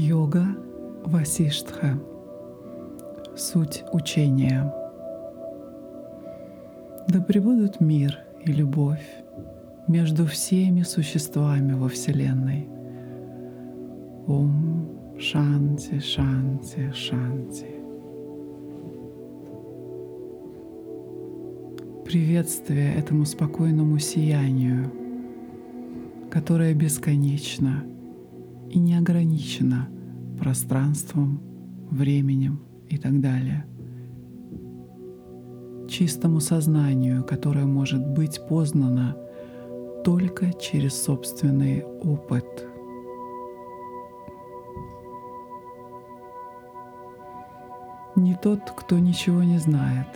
Йога Васиштха. Суть учения. Да пребудут мир и любовь между всеми существами во Вселенной. Ом Шанти, Шанти, Шанти. Приветствие этому спокойному сиянию, которое бесконечно и не ограничено пространством, временем и так далее. Чистому сознанию, которое может быть познано только через собственный опыт. Не тот, кто ничего не знает,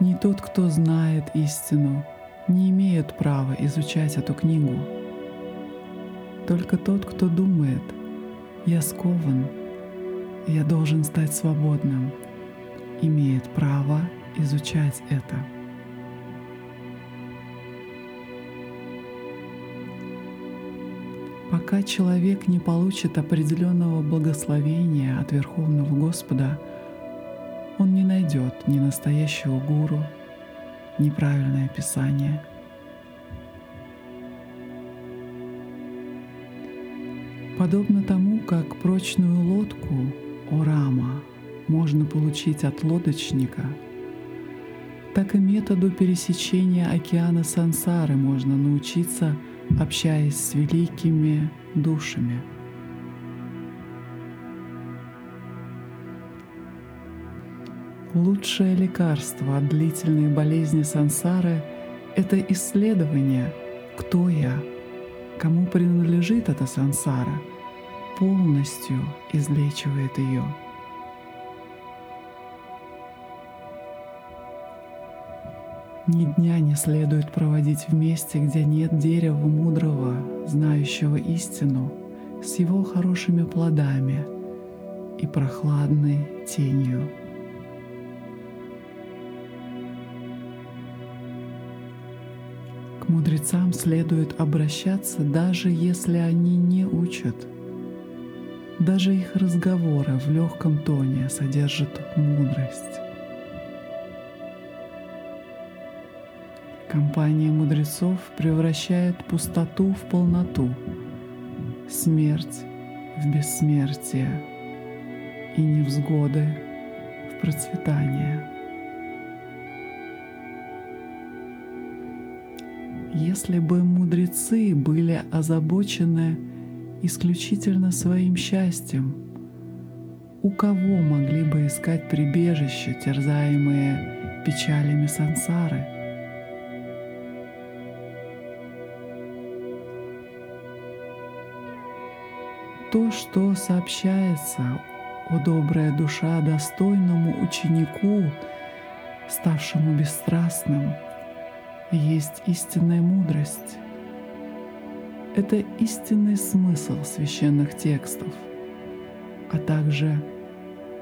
не тот, кто знает истину, не имеет права изучать эту книгу. Только тот, кто думает, я скован, я должен стать свободным, имеет право изучать это. Пока человек не получит определенного благословения от Верховного Господа, он не найдет ни настоящего гуру, ни правильное писание. Подобно тому, как прочную лодку Орама можно получить от лодочника, так и методу пересечения океана сансары можно научиться – общаясь с великими душами. Лучшее лекарство от длительной болезни сансары — это исследование, кто я, кому принадлежит эта сансара, полностью излечивает ее. Ни дня не следует проводить в месте, где нет дерева мудрого, знающего истину, с его хорошими плодами и прохладной тенью. К мудрецам следует обращаться, даже если они не учат. Даже их разговоры в легком тоне содержат мудрость. Компания мудрецов превращает пустоту в полноту, смерть в бессмертие и невзгоды в процветание. Если бы мудрецы были озабочены исключительно своим счастьем, у кого могли бы искать прибежище, терзаемые печалями сансары — то, что сообщается, о добрая душа, достойному ученику, ставшему бесстрастным, есть истинная мудрость. Это истинный смысл священных текстов, а также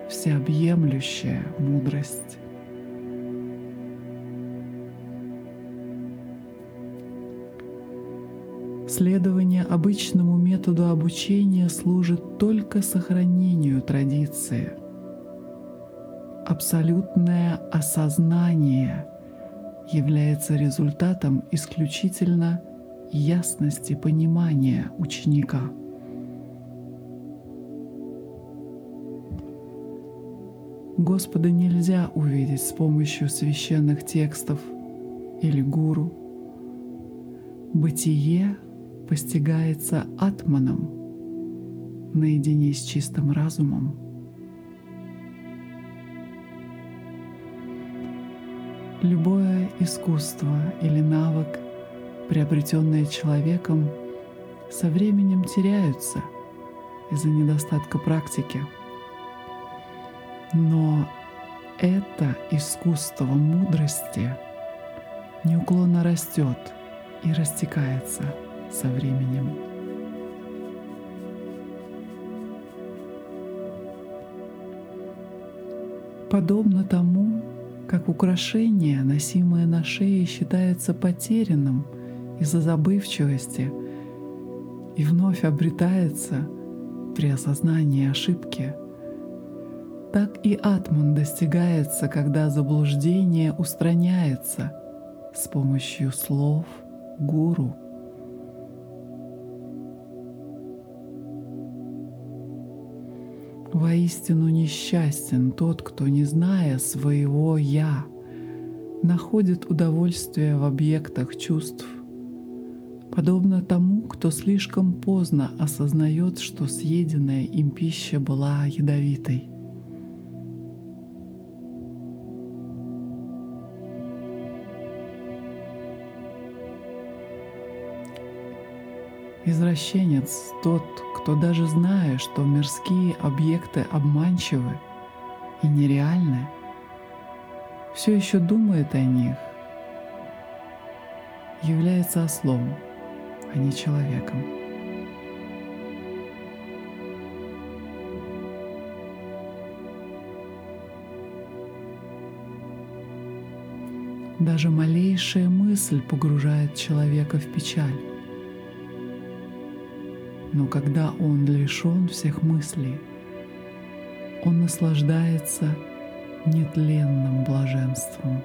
всеобъемлющая мудрость. Следование обычному методу обучения служит только сохранению традиции. Абсолютное осознание является результатом исключительно ясности понимания ученика. Господа нельзя увидеть с помощью священных текстов или гуру. Бытие постигается атманом наедине с чистым разумом. Любое искусство или навык, приобретенное человеком, со временем теряются из-за недостатка практики. Но это искусство мудрости неуклонно растет и растекается со временем. Подобно тому, как украшение, носимое на шее, считается потерянным из-за забывчивости и вновь обретается при осознании ошибки. Так и атман достигается, когда заблуждение устраняется с помощью слов гуру. Воистину несчастен тот, кто, не зная своего «я», находит удовольствие в объектах чувств, подобно тому, кто слишком поздно осознает, что съеденная им пища была ядовитой. Извращенец тот, кто даже зная, что мирские объекты обманчивы и нереальны, все еще думает о них, является ослом, а не человеком. Даже малейшая мысль погружает человека в печаль. Но когда он лишен всех мыслей, он наслаждается нетленным блаженством.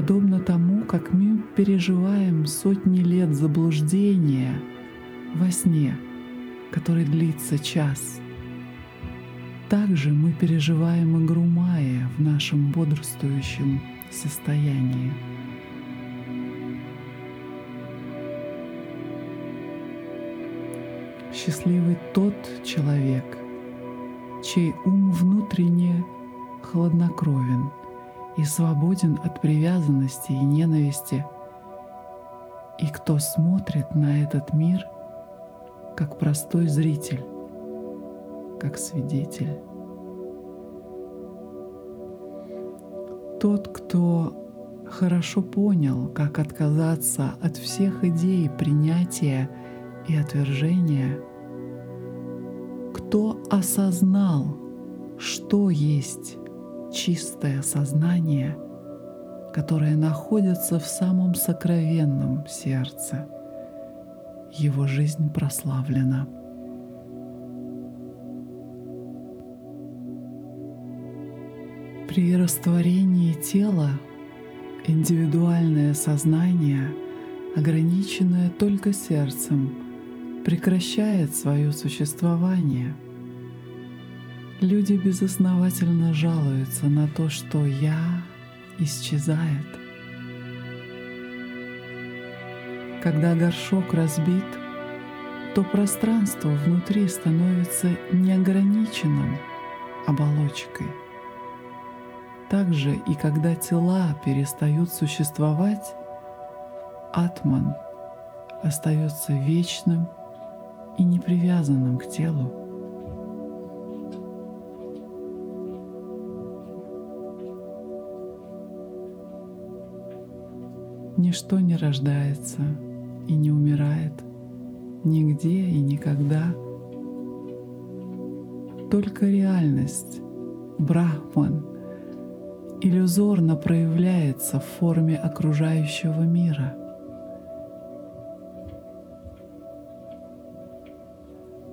Подобно тому, как мы переживаем сотни лет заблуждения во сне, который длится час – также мы переживаем игру Майя в нашем бодрствующем состоянии. Счастливый тот человек, чей ум внутренне хладнокровен и свободен от привязанности и ненависти, и кто смотрит на этот мир как простой зритель как свидетель. Тот, кто хорошо понял, как отказаться от всех идей принятия и отвержения, кто осознал, что есть чистое сознание, которое находится в самом сокровенном сердце, его жизнь прославлена. При растворении тела индивидуальное сознание, ограниченное только сердцем, прекращает свое существование. Люди безосновательно жалуются на то, что «я» исчезает. Когда горшок разбит, то пространство внутри становится неограниченным оболочкой — также и когда тела перестают существовать, атман остается вечным и непривязанным к телу. Ничто не рождается и не умирает нигде и никогда. Только реальность, Брахман — иллюзорно проявляется в форме окружающего мира.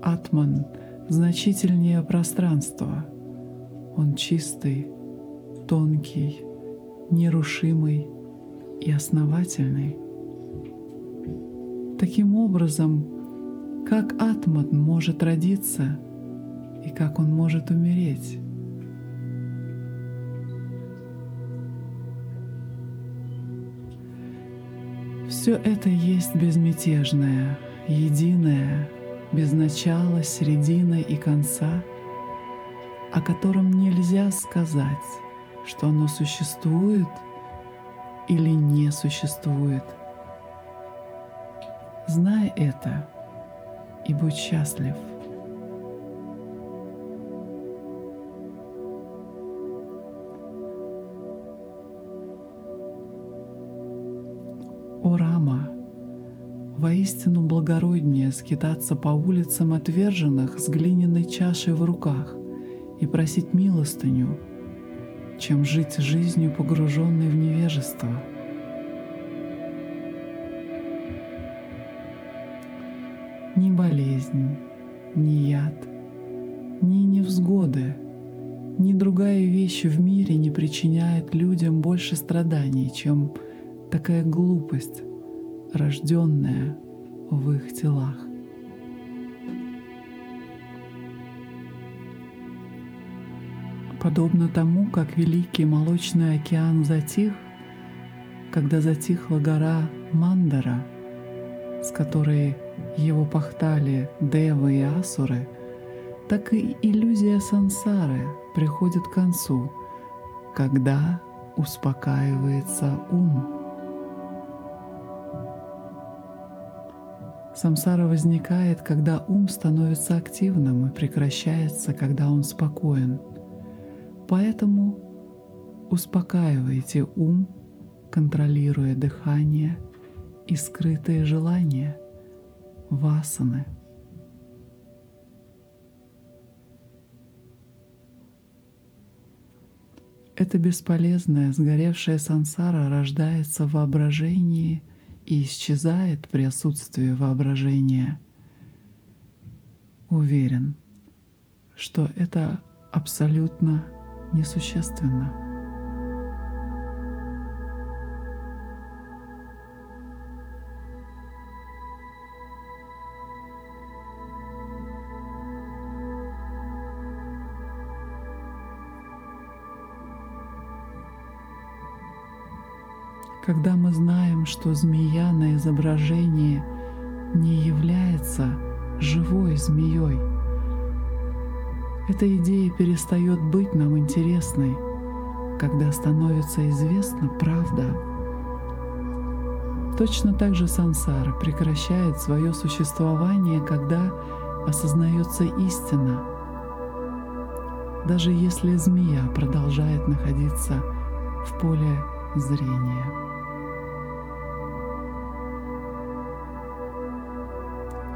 Атман значительнее пространства. Он чистый, тонкий, нерушимый и основательный. Таким образом, как Атман может родиться и как он может умереть? Все это есть безмятежное, единое, без начала, середины и конца, о котором нельзя сказать, что оно существует или не существует. Знай это и будь счастлив. Воистину благороднее скитаться по улицам отверженных с глиняной чашей в руках, и просить милостыню, чем жить жизнью, погруженной в невежество. Ни болезнь, ни яд, ни невзгоды, ни другая вещь в мире не причиняет людям больше страданий, чем такая глупость, рожденная в их телах. Подобно тому, как великий молочный океан затих, когда затихла гора Мандара, с которой его пахтали девы и асуры, так и иллюзия сансары приходит к концу, когда успокаивается ум. Самсара возникает, когда ум становится активным и прекращается, когда он спокоен. Поэтому успокаивайте ум, контролируя дыхание и скрытые желания, васаны. Это бесполезная, сгоревшая сансара рождается в воображении – и исчезает при отсутствии воображения. Уверен, что это абсолютно несущественно. Когда мы знаем, что змея на изображении не является живой змеей, эта идея перестает быть нам интересной, когда становится известна правда. Точно так же сансара прекращает свое существование, когда осознается истина. Даже если змея продолжает находиться в поле зрения.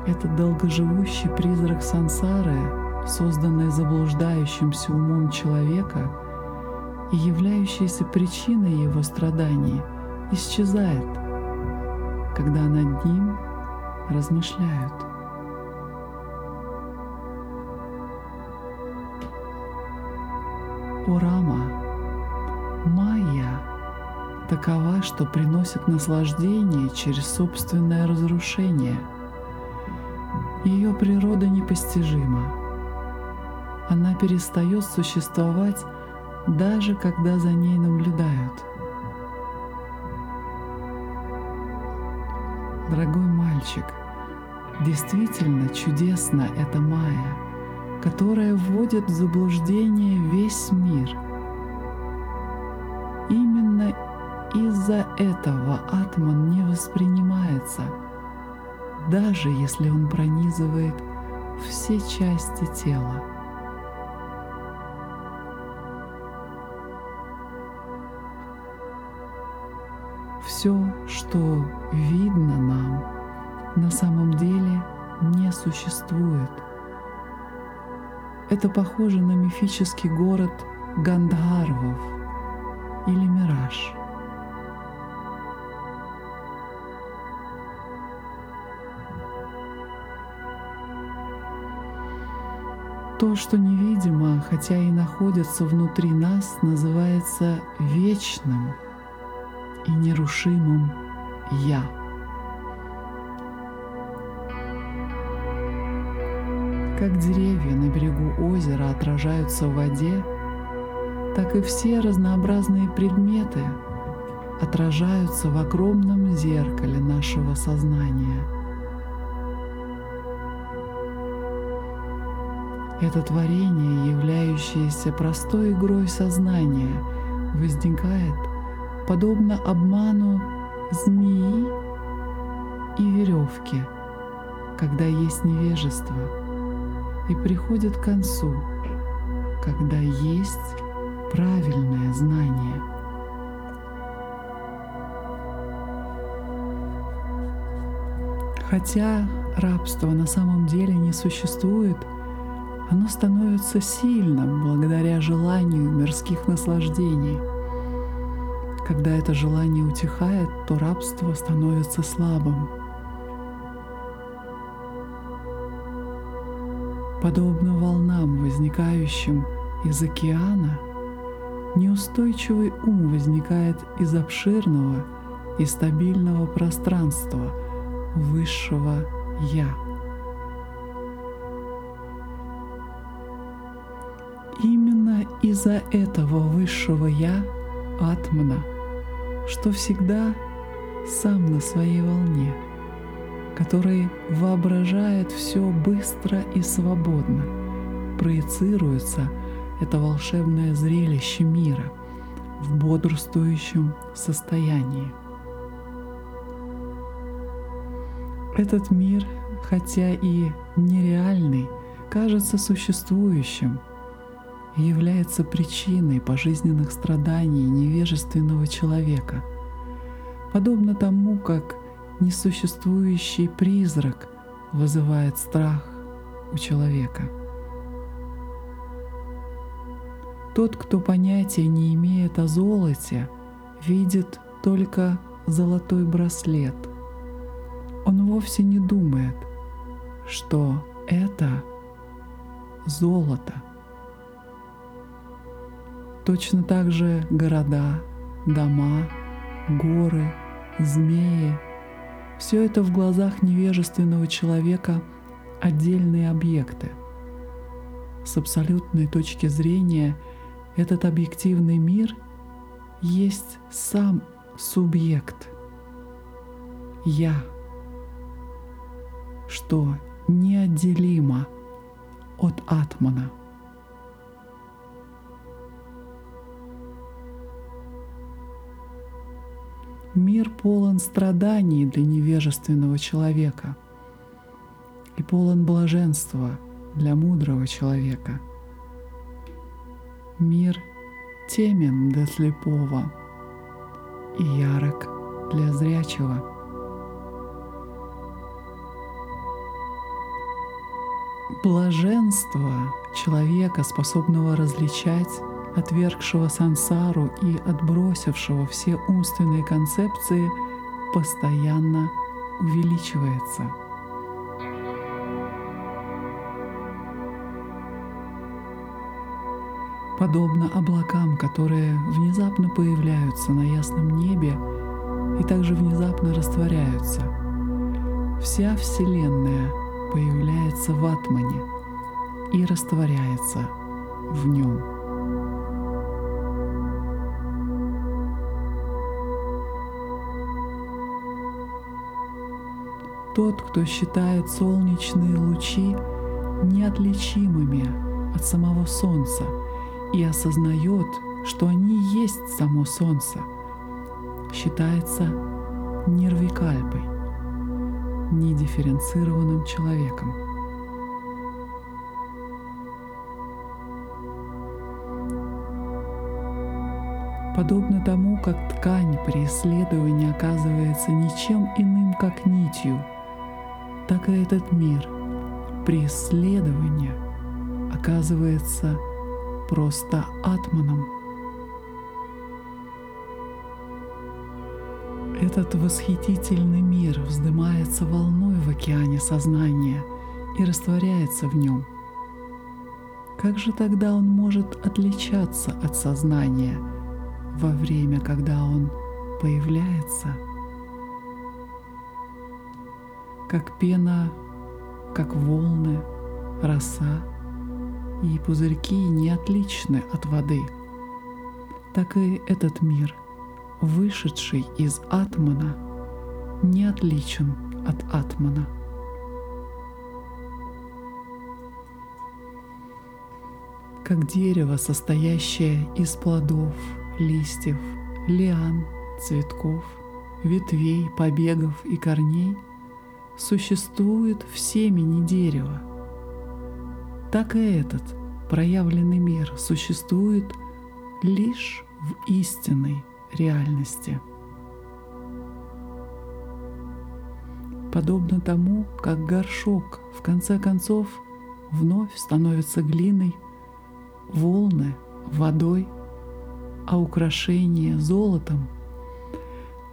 Этот долгоживущий призрак сансары, созданный заблуждающимся умом человека и являющийся причиной его страданий, исчезает, когда над ним размышляют. Урама, Майя такова, что приносит наслаждение через собственное разрушение – ее природа непостижима. Она перестает существовать даже когда за ней наблюдают. Дорогой мальчик, действительно чудесно эта Майя, которая вводит в заблуждение весь мир. Именно из-за этого атман не воспринимается – даже если он пронизывает все части тела. Все, что видно нам, на самом деле не существует. Это похоже на мифический город Гандхарвов или Мираж – То, что невидимо, хотя и находится внутри нас, называется вечным и нерушимым «Я». Как деревья на берегу озера отражаются в воде, так и все разнообразные предметы отражаются в огромном зеркале нашего сознания – Это творение, являющееся простой игрой сознания, возникает подобно обману змеи и веревки, когда есть невежество, и приходит к концу, когда есть правильное знание. Хотя рабство на самом деле не существует – оно становится сильным благодаря желанию мирских наслаждений. Когда это желание утихает, то рабство становится слабым. Подобно волнам, возникающим из океана, неустойчивый ум возникает из обширного и стабильного пространства высшего «Я». Именно из-за этого высшего «Я» Атмана, что всегда сам на своей волне, который воображает все быстро и свободно, проецируется это волшебное зрелище мира в бодрствующем состоянии. Этот мир, хотя и нереальный, кажется существующим – является причиной пожизненных страданий невежественного человека, подобно тому, как несуществующий призрак вызывает страх у человека. Тот, кто понятия не имеет о золоте, видит только золотой браслет. Он вовсе не думает, что это золото – Точно так же города, дома, горы, змеи — все это в глазах невежественного человека отдельные объекты. С абсолютной точки зрения этот объективный мир есть сам субъект — я, что неотделимо от атмана — Мир полон страданий для невежественного человека и полон блаженства для мудрого человека. Мир темен для слепого и ярок для зрячего. Блаженство человека, способного различать отвергшего сансару и отбросившего все умственные концепции, постоянно увеличивается. Подобно облакам, которые внезапно появляются на ясном небе и также внезапно растворяются, вся Вселенная появляется в Атмане и растворяется в нем. Тот, кто считает солнечные лучи неотличимыми от самого Солнца и осознает, что они есть само Солнце, считается нервикальпой, недифференцированным человеком. Подобно тому, как ткань при исследовании оказывается ничем иным, как нитью – так и этот мир при исследовании оказывается просто атманом. Этот восхитительный мир вздымается волной в океане сознания и растворяется в нем. Как же тогда он может отличаться от сознания во время, когда он появляется – как пена, как волны, роса и пузырьки не отличны от воды, так и этот мир, вышедший из атмана, не отличен от атмана. Как дерево, состоящее из плодов, листьев, лиан, цветков, ветвей, побегов и корней – существует в семени дерева. Так и этот проявленный мир существует лишь в истинной реальности. Подобно тому, как горшок в конце концов вновь становятся глиной, волны — водой, а украшения — золотом,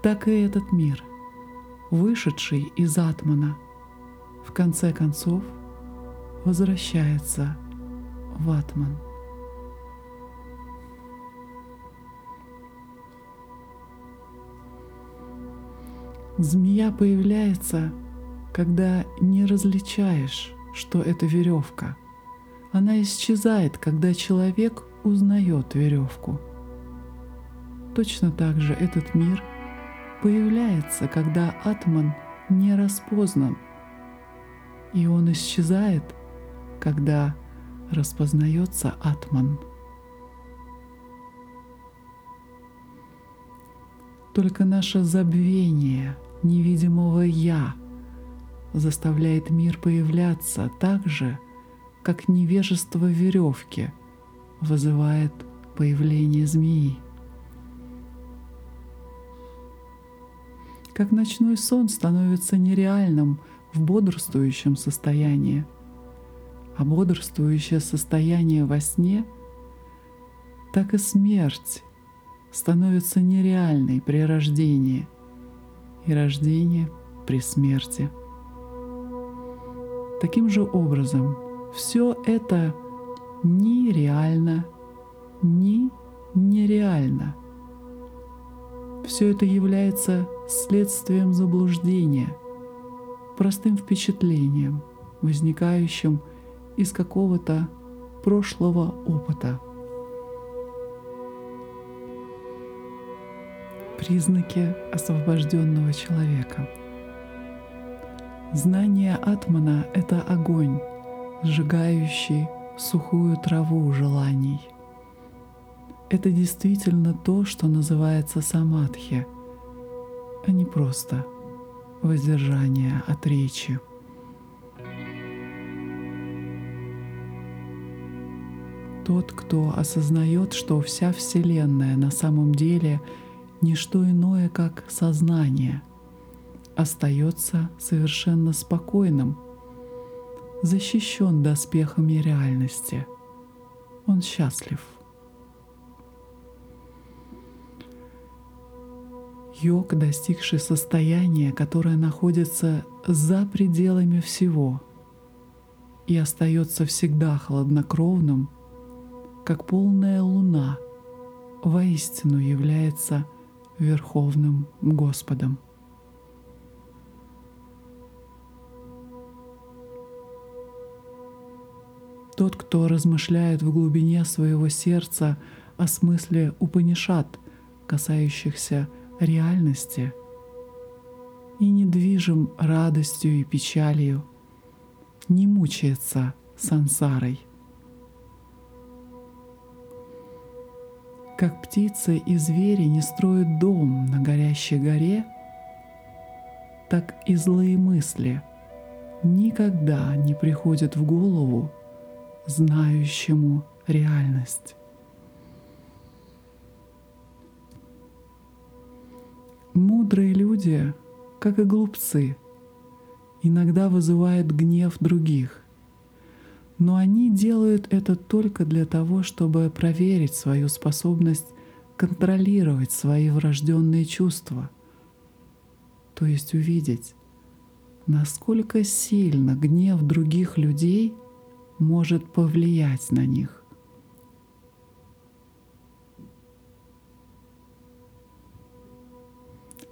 так и этот мир, вышедший из Атмана, в конце концов возвращается в Атман. Змея появляется, когда не различаешь, что это веревка. Она исчезает, когда человек узнает веревку. Точно так же этот мир появляется, когда атман не распознан, и он исчезает, когда распознается атман. Только наше забвение — невидимого «я» заставляет мир появляться так же, как невежество веревки вызывает появление змеи. Как ночной сон становится нереальным в бодрствующем состоянии, а бодрствующее состояние во сне, так и смерть становится нереальной при рождении – и рождение при смерти. Таким же образом, все это ни реально, ни нереально. Все это является следствием заблуждения, простым впечатлением, возникающим из какого-то прошлого опыта – Признаки освобожденного человека. Знание Атмана — это огонь, сжигающий сухую траву желаний. Это действительно то, что называется самадхи, а не просто воздержание от речи. Тот, кто осознает, что вся Вселенная на самом деле — не что иное, как сознание, остается совершенно спокойным, защищен доспехами реальности. Он счастлив. Йог, достигший состояния, которое находится за пределами всего и остается всегда хладнокровным, как полная луна, воистину является – Верховным Господом. Тот, кто размышляет в глубине своего сердца о смысле Упанишат, касающихся реальности, и недвижим радостью и печалью, не мучается сансарой. Как птицы и звери не строят дом на горящей горе, так и злые мысли никогда не приходят в голову знающему реальность. Мудрые люди, как и глупцы, иногда вызывают гнев других – но они делают это только для того, чтобы проверить свою способность контролировать свои врожденные чувства, то есть увидеть, насколько сильно гнев других людей может повлиять на них.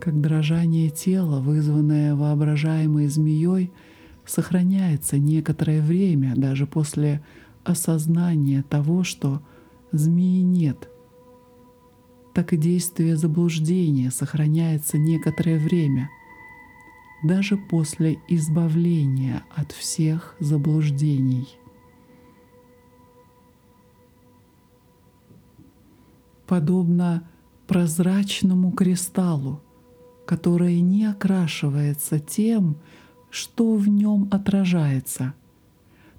Как дрожание тела, вызванное воображаемой змеей, сохраняется некоторое время даже после осознания того, что змеи нет. Так и действие заблуждения сохраняется некоторое время, даже после избавления от всех заблуждений. Подобно прозрачному кристаллу, который не окрашивается тем, что в нем отражается,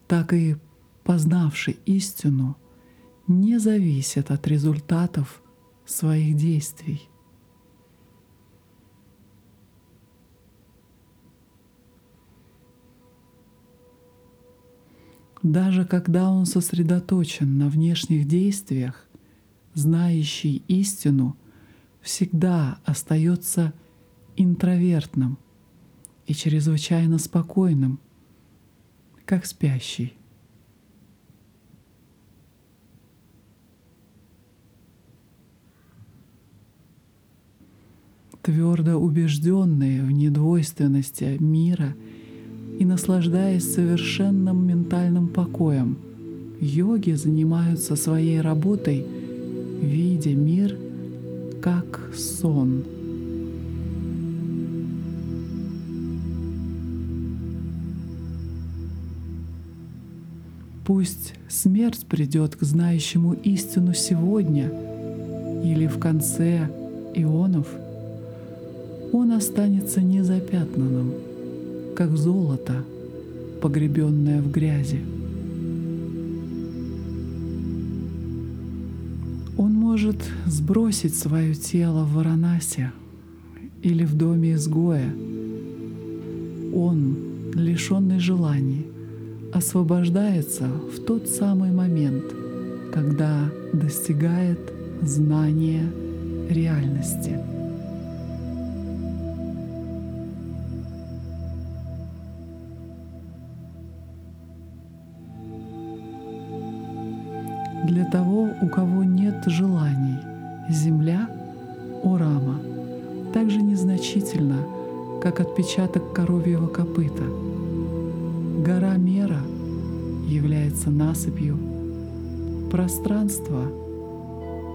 так и познавший истину не зависит от результатов своих действий. Даже когда он сосредоточен на внешних действиях, знающий истину всегда остается интровертным и чрезвычайно спокойным, как спящий. Твердо убежденные в недвойственности мира и наслаждаясь совершенным ментальным покоем, йоги занимаются своей работой, видя мир как сон — Пусть смерть придет к знающему истину сегодня или в конце ионов, он останется незапятнанным, как золото, погребенное в грязи. Он может сбросить свое тело в Варанасе или в доме изгоя. Он, лишенный желаний, освобождается в тот самый момент, когда достигает знания реальности. Для того, у кого нет желаний, земля Орама также незначительна, как отпечаток коровьего копыта — Гора мера является насыпью. Пространство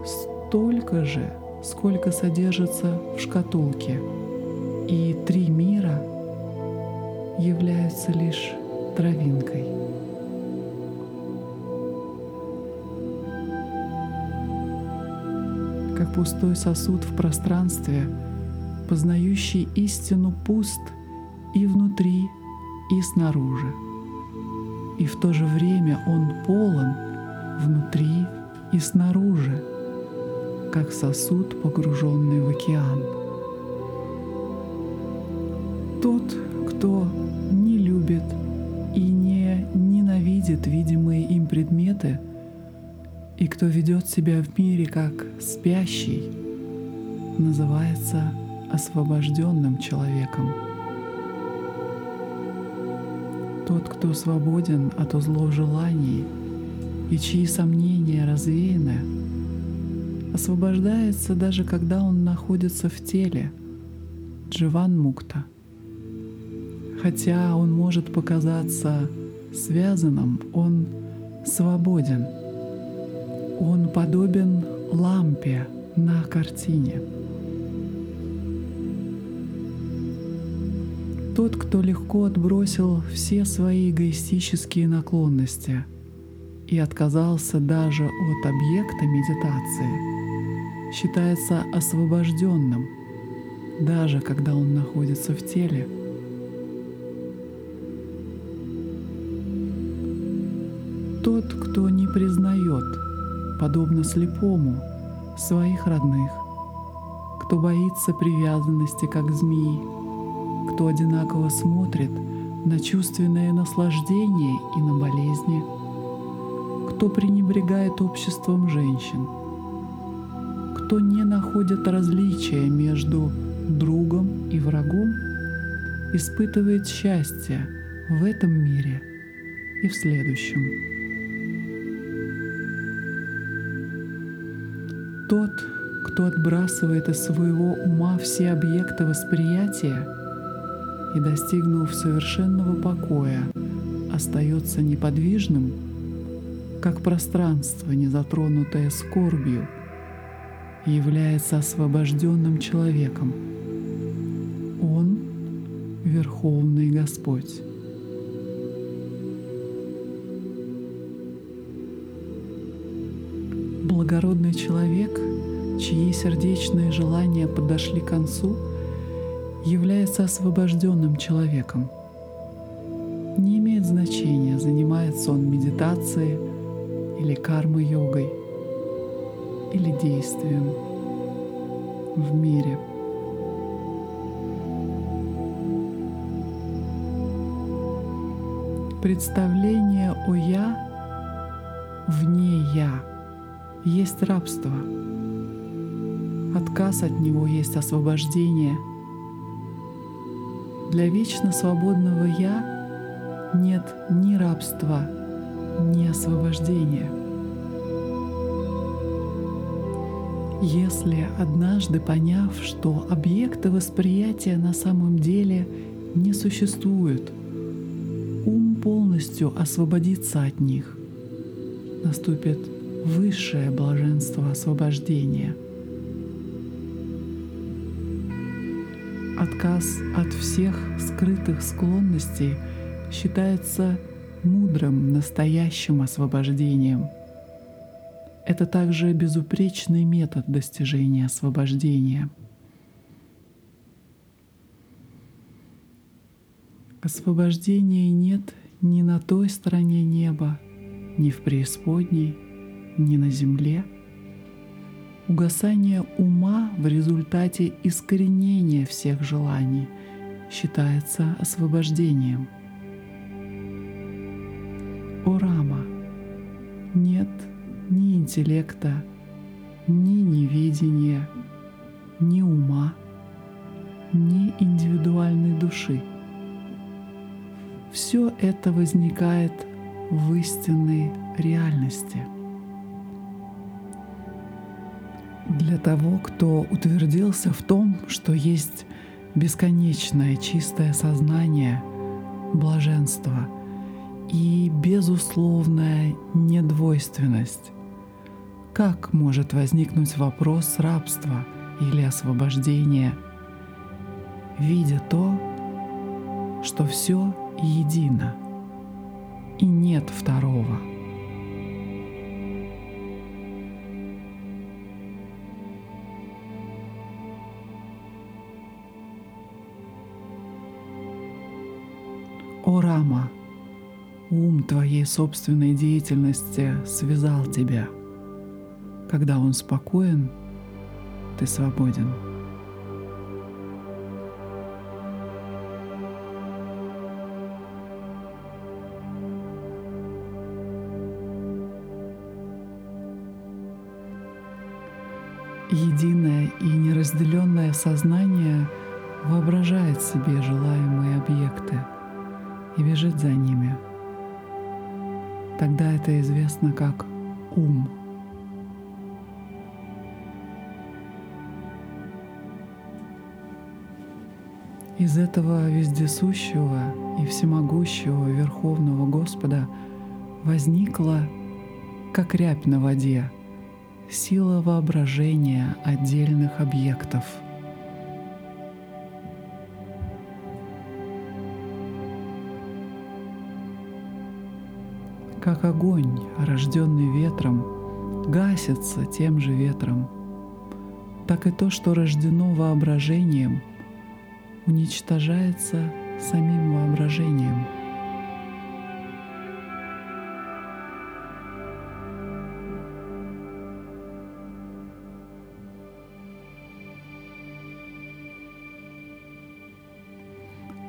столько же, сколько содержится в шкатулке. И три мира являются лишь травинкой. Как пустой сосуд в пространстве, познающий истину пуст и внутри, и снаружи. И в то же время он полон внутри и снаружи, как сосуд, погруженный в океан. Тот, кто не любит и не ненавидит видимые им предметы, и кто ведет себя в мире как спящий, называется освобожденным человеком. Тот, кто свободен от узлов желаний и чьи сомнения развеяны, освобождается даже когда он находится в теле, Дживан Мукта. Хотя он может показаться связанным, он свободен. Он подобен лампе на картине — Тот, кто легко отбросил все свои эгоистические наклонности и отказался даже от объекта медитации, считается освобожденным, даже когда он находится в теле. Тот, кто не признает, подобно слепому, своих родных, кто боится привязанности, как змеи, кто одинаково смотрит на чувственное наслаждение и на болезни, кто пренебрегает обществом женщин, кто не находит различия между другом и врагом, испытывает счастье в этом мире и в следующем. Тот, кто отбрасывает из своего ума все объекты восприятия, и, достигнув совершенного покоя, остается неподвижным, как пространство, не затронутое скорбью, является освобожденным человеком. Он — Верховный Господь. Благородный человек, чьи сердечные желания подошли к концу — является освобожденным человеком. Не имеет значения, занимается он медитацией или кармой-йогой или действием в мире. Представление о «я» вне «я» есть рабство. Отказ от него есть освобождение. Для вечно свободного «я» нет ни рабства, ни освобождения. Если однажды поняв, что объекты восприятия на самом деле не существуют, ум полностью освободится от них, наступит высшее блаженство освобождения. Отказ от всех скрытых склонностей считается мудрым настоящим освобождением. Это также безупречный метод достижения освобождения. Освобождения нет ни на той стороне неба, ни в преисподней, ни на земле. Угасание ума в результате искоренения всех желаний считается освобождением. О Рама, нет ни интеллекта, ни неведения, ни ума, ни индивидуальной души. Все это возникает в истинной реальности – для того, кто утвердился в том, что есть бесконечное чистое сознание, блаженство и безусловная недвойственность. Как может возникнуть вопрос рабства или освобождения, видя то, что все едино и нет второго – Рама, ум твоей собственной деятельности связал тебя. Когда он спокоен, ты свободен. Единое и неразделенное сознание воображает себе желаемые объекты — и бежит за ними. Тогда это известно как ум. Из этого вездесущего и всемогущего Верховного Господа возникла, как рябь на воде, сила воображения отдельных объектов — огонь, рожденный ветром, гасится тем же ветром, так и то, что рождено воображением, уничтожается самим воображением.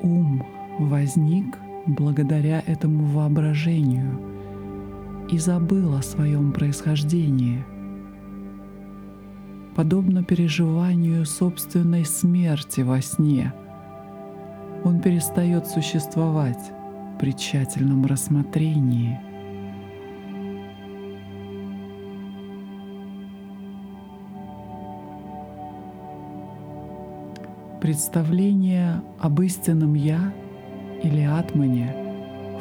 Ум возник благодаря этому воображению — и забыл о своем происхождении. Подобно переживанию собственной смерти во сне, он перестает существовать при тщательном рассмотрении. Представление об истинном «я» или «атмане»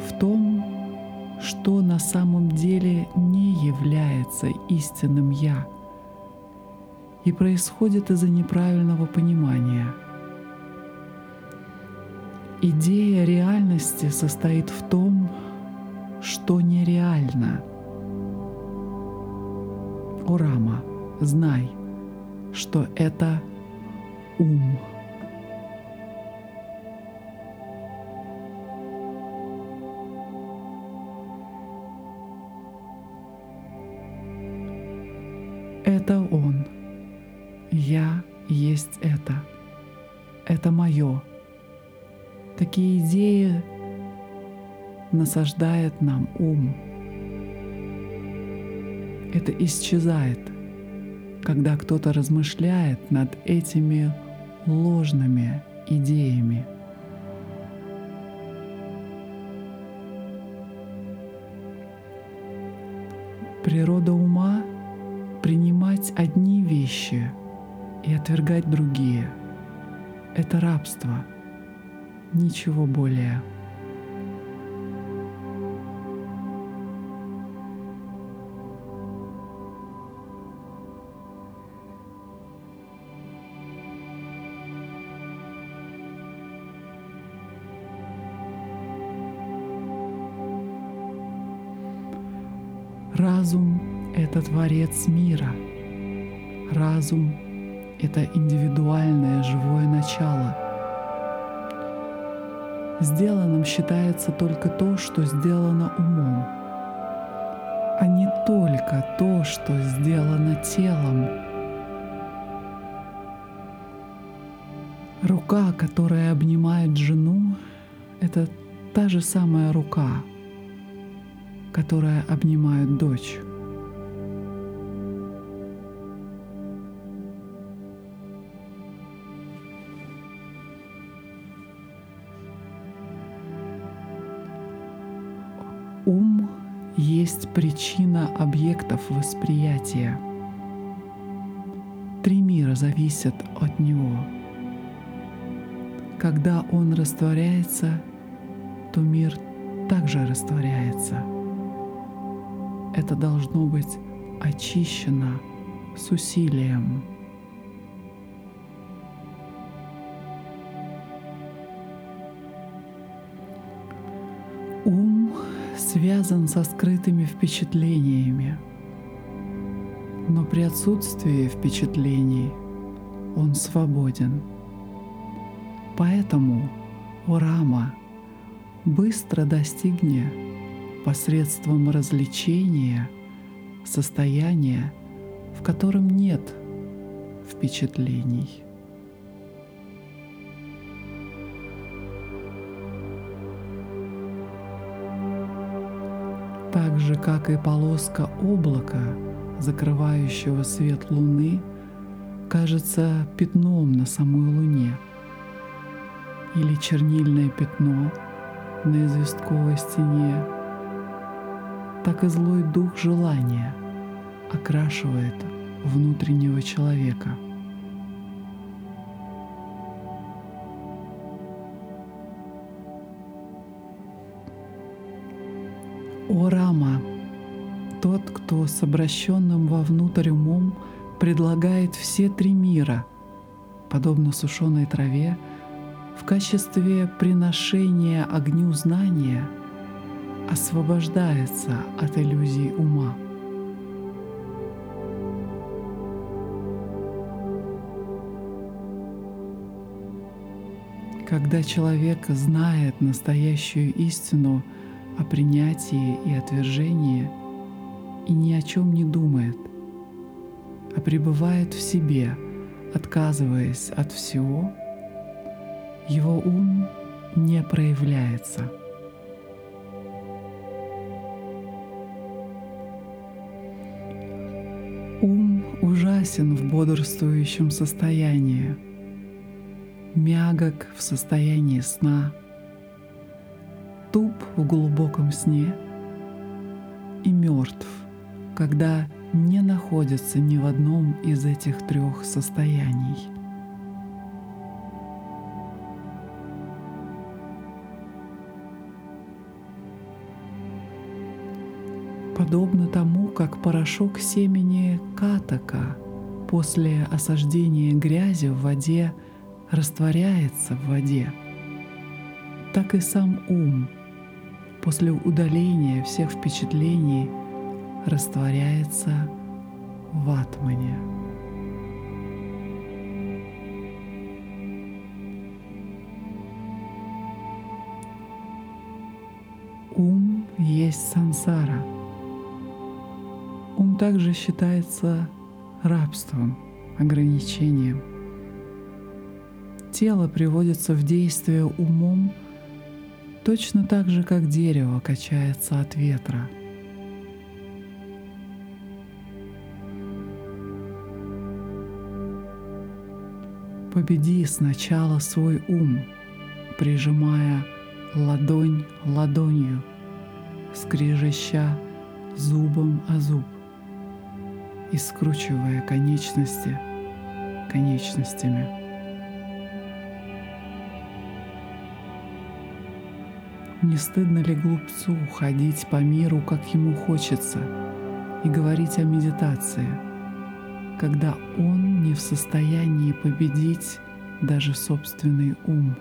в том, что на самом деле не является истинным «я» и происходит из-за неправильного понимания. Идея реальности состоит в том, что нереально. О Рама, знай, что это ум. Это Он. Я есть это. Это мое. Такие идеи насаждает нам ум. Это исчезает, когда кто-то размышляет над этими ложными идеями. Природа ума — принимать одни вещи и отвергать другие. Это рабство, ничего более. Разум — это творец мира. Разум — это индивидуальное живое начало. Сделанным считается только то, что сделано умом, а не только то, что сделано телом. Рука, которая обнимает жену, это та же самая рука — которая обнимает дочь. Ум есть причина объектов восприятия. Три мира зависят от него. Когда он растворяется, то мир также растворяется — это должно быть очищено с усилием. Связан со скрытыми впечатлениями, но при отсутствии впечатлений он свободен. Поэтому, о Рама, быстро достигни посредством развлечения состояния, в котором нет впечатлений. Так же, как и полоска облака, закрывающего свет Луны, кажется пятном на самой Луне, или чернильное пятно на известковой стене так и злой дух желания окрашивает внутреннего человека. О Рама, тот, кто с обращенным вовнутрь умом предлагает все три мира, подобно сушеной траве, в качестве приношения огню знания — освобождается от иллюзий ума. Когда человек знает настоящую истину о принятии и отвержении и ни о чем не думает, а пребывает в себе, отказываясь от всего, его ум не проявляется — Ум ужасен в бодрствующем состоянии, мягок в состоянии сна, туп в глубоком сне и мертв, когда не находится ни в одном из этих трех состояний. подобно тому, как порошок семени катака после осаждения грязи в воде растворяется в воде, так и сам ум после удаления всех впечатлений растворяется в атмане. Ум есть сансара — Ум также считается рабством, ограничением. Тело приводится в действие умом точно так же, как дерево качается от ветра. Победи сначала свой ум, прижимая ладонь ладонью, скрежеща зубом о зуб и скручивая конечности конечностями. Не стыдно ли глупцу ходить по миру, как ему хочется, и говорить о медитации, когда он не в состоянии победить даже собственный ум?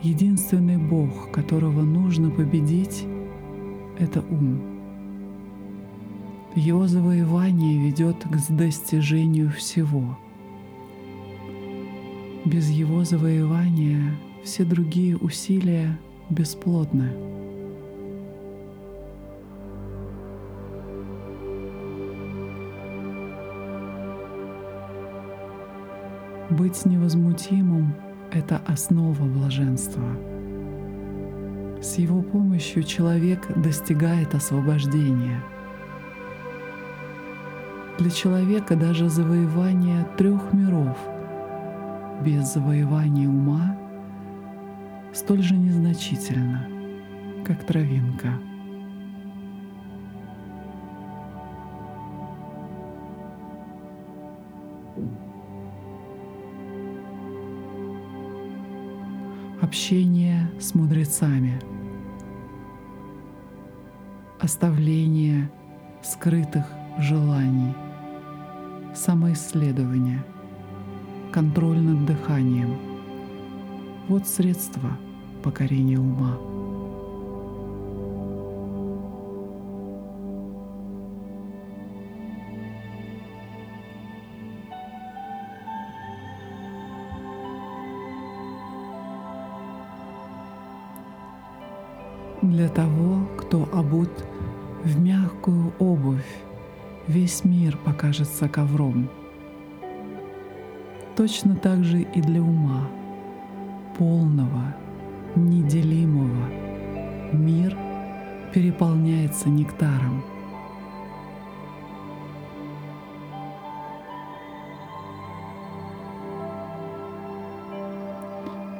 Единственный Бог, которого нужно победить, это ум. Его завоевание ведет к достижению всего. Без его завоевания все другие усилия бесплодны. Быть невозмутимым это основа блаженства. С его помощью человек достигает освобождения. Для человека даже завоевание трех миров. Без завоевания ума столь же незначительно, как травинка — общение с мудрецами, оставление скрытых желаний, самоисследование, контроль над дыханием. Вот средства покорения ума. Для того, кто обут в мягкую обувь, весь мир покажется ковром. Точно так же и для ума, полного, неделимого, мир переполняется нектаром —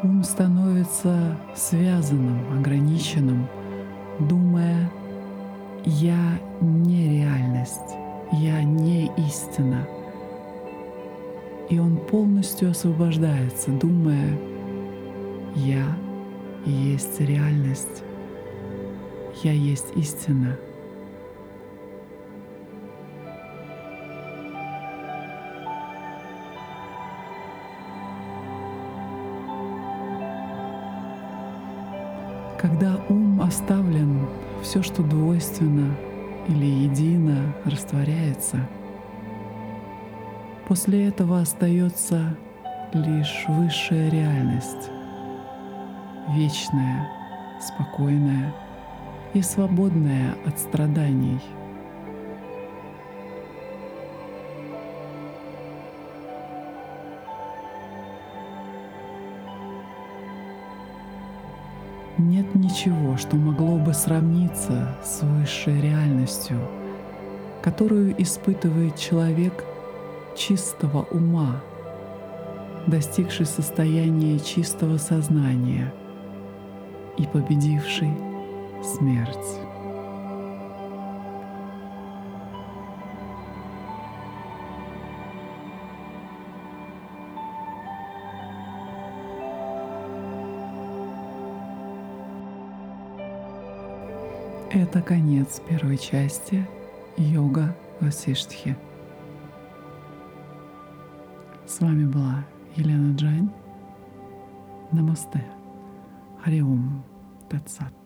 Ум становится связанным, ограниченным, думая «я не реальность, я не истина». И он полностью освобождается, думая «я есть реальность, я есть истина». Когда ум оставлен, все, что двойственно или едино, растворяется. После этого остается лишь высшая реальность, вечная, спокойная и свободная от страданий — Нет ничего, что могло бы сравниться с высшей реальностью, которую испытывает человек чистого ума, достигший состояния чистого сознания и победивший смерть. Это конец первой части йога Васиштхи. С вами была Елена Джайн. Намасте. Хари Ом Тат Сат.